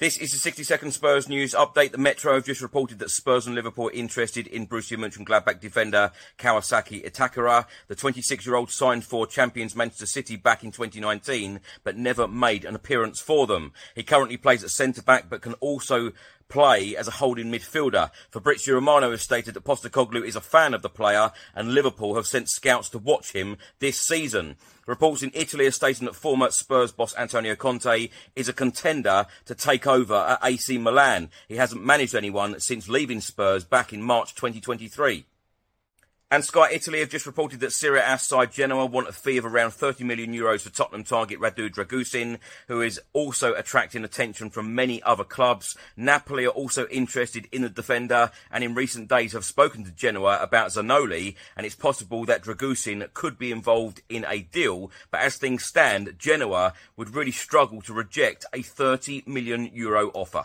This is the 60 second Spurs news update. The Metro have just reported that Spurs and Liverpool are interested in Borussia Mönchengladbach defender Kawasaki Itakura. The 26 year old signed for champions Manchester City back in 2019, but never made an appearance for them. He currently plays at centre back, but can also play as a holding midfielder. Fabrizio Romano has stated that Postecoglou is a fan of the player and Liverpool have sent scouts to watch him this season. Reports in Italy are stating that former Spurs boss Antonio Conte is a contender to take over at AC Milan. He hasn't managed anyone since leaving Spurs back in March 2023. And Sky Italy have just reported that Serie A side Genoa want a fee of around 30 million euros for Tottenham target Radu Dragusin, who is also attracting attention from many other clubs. Napoli are also interested in the defender and in recent days have spoken to Genoa about Zanoli and it's possible that Dragusin could be involved in a deal. But as things stand, Genoa would really struggle to reject a 30 million euro offer.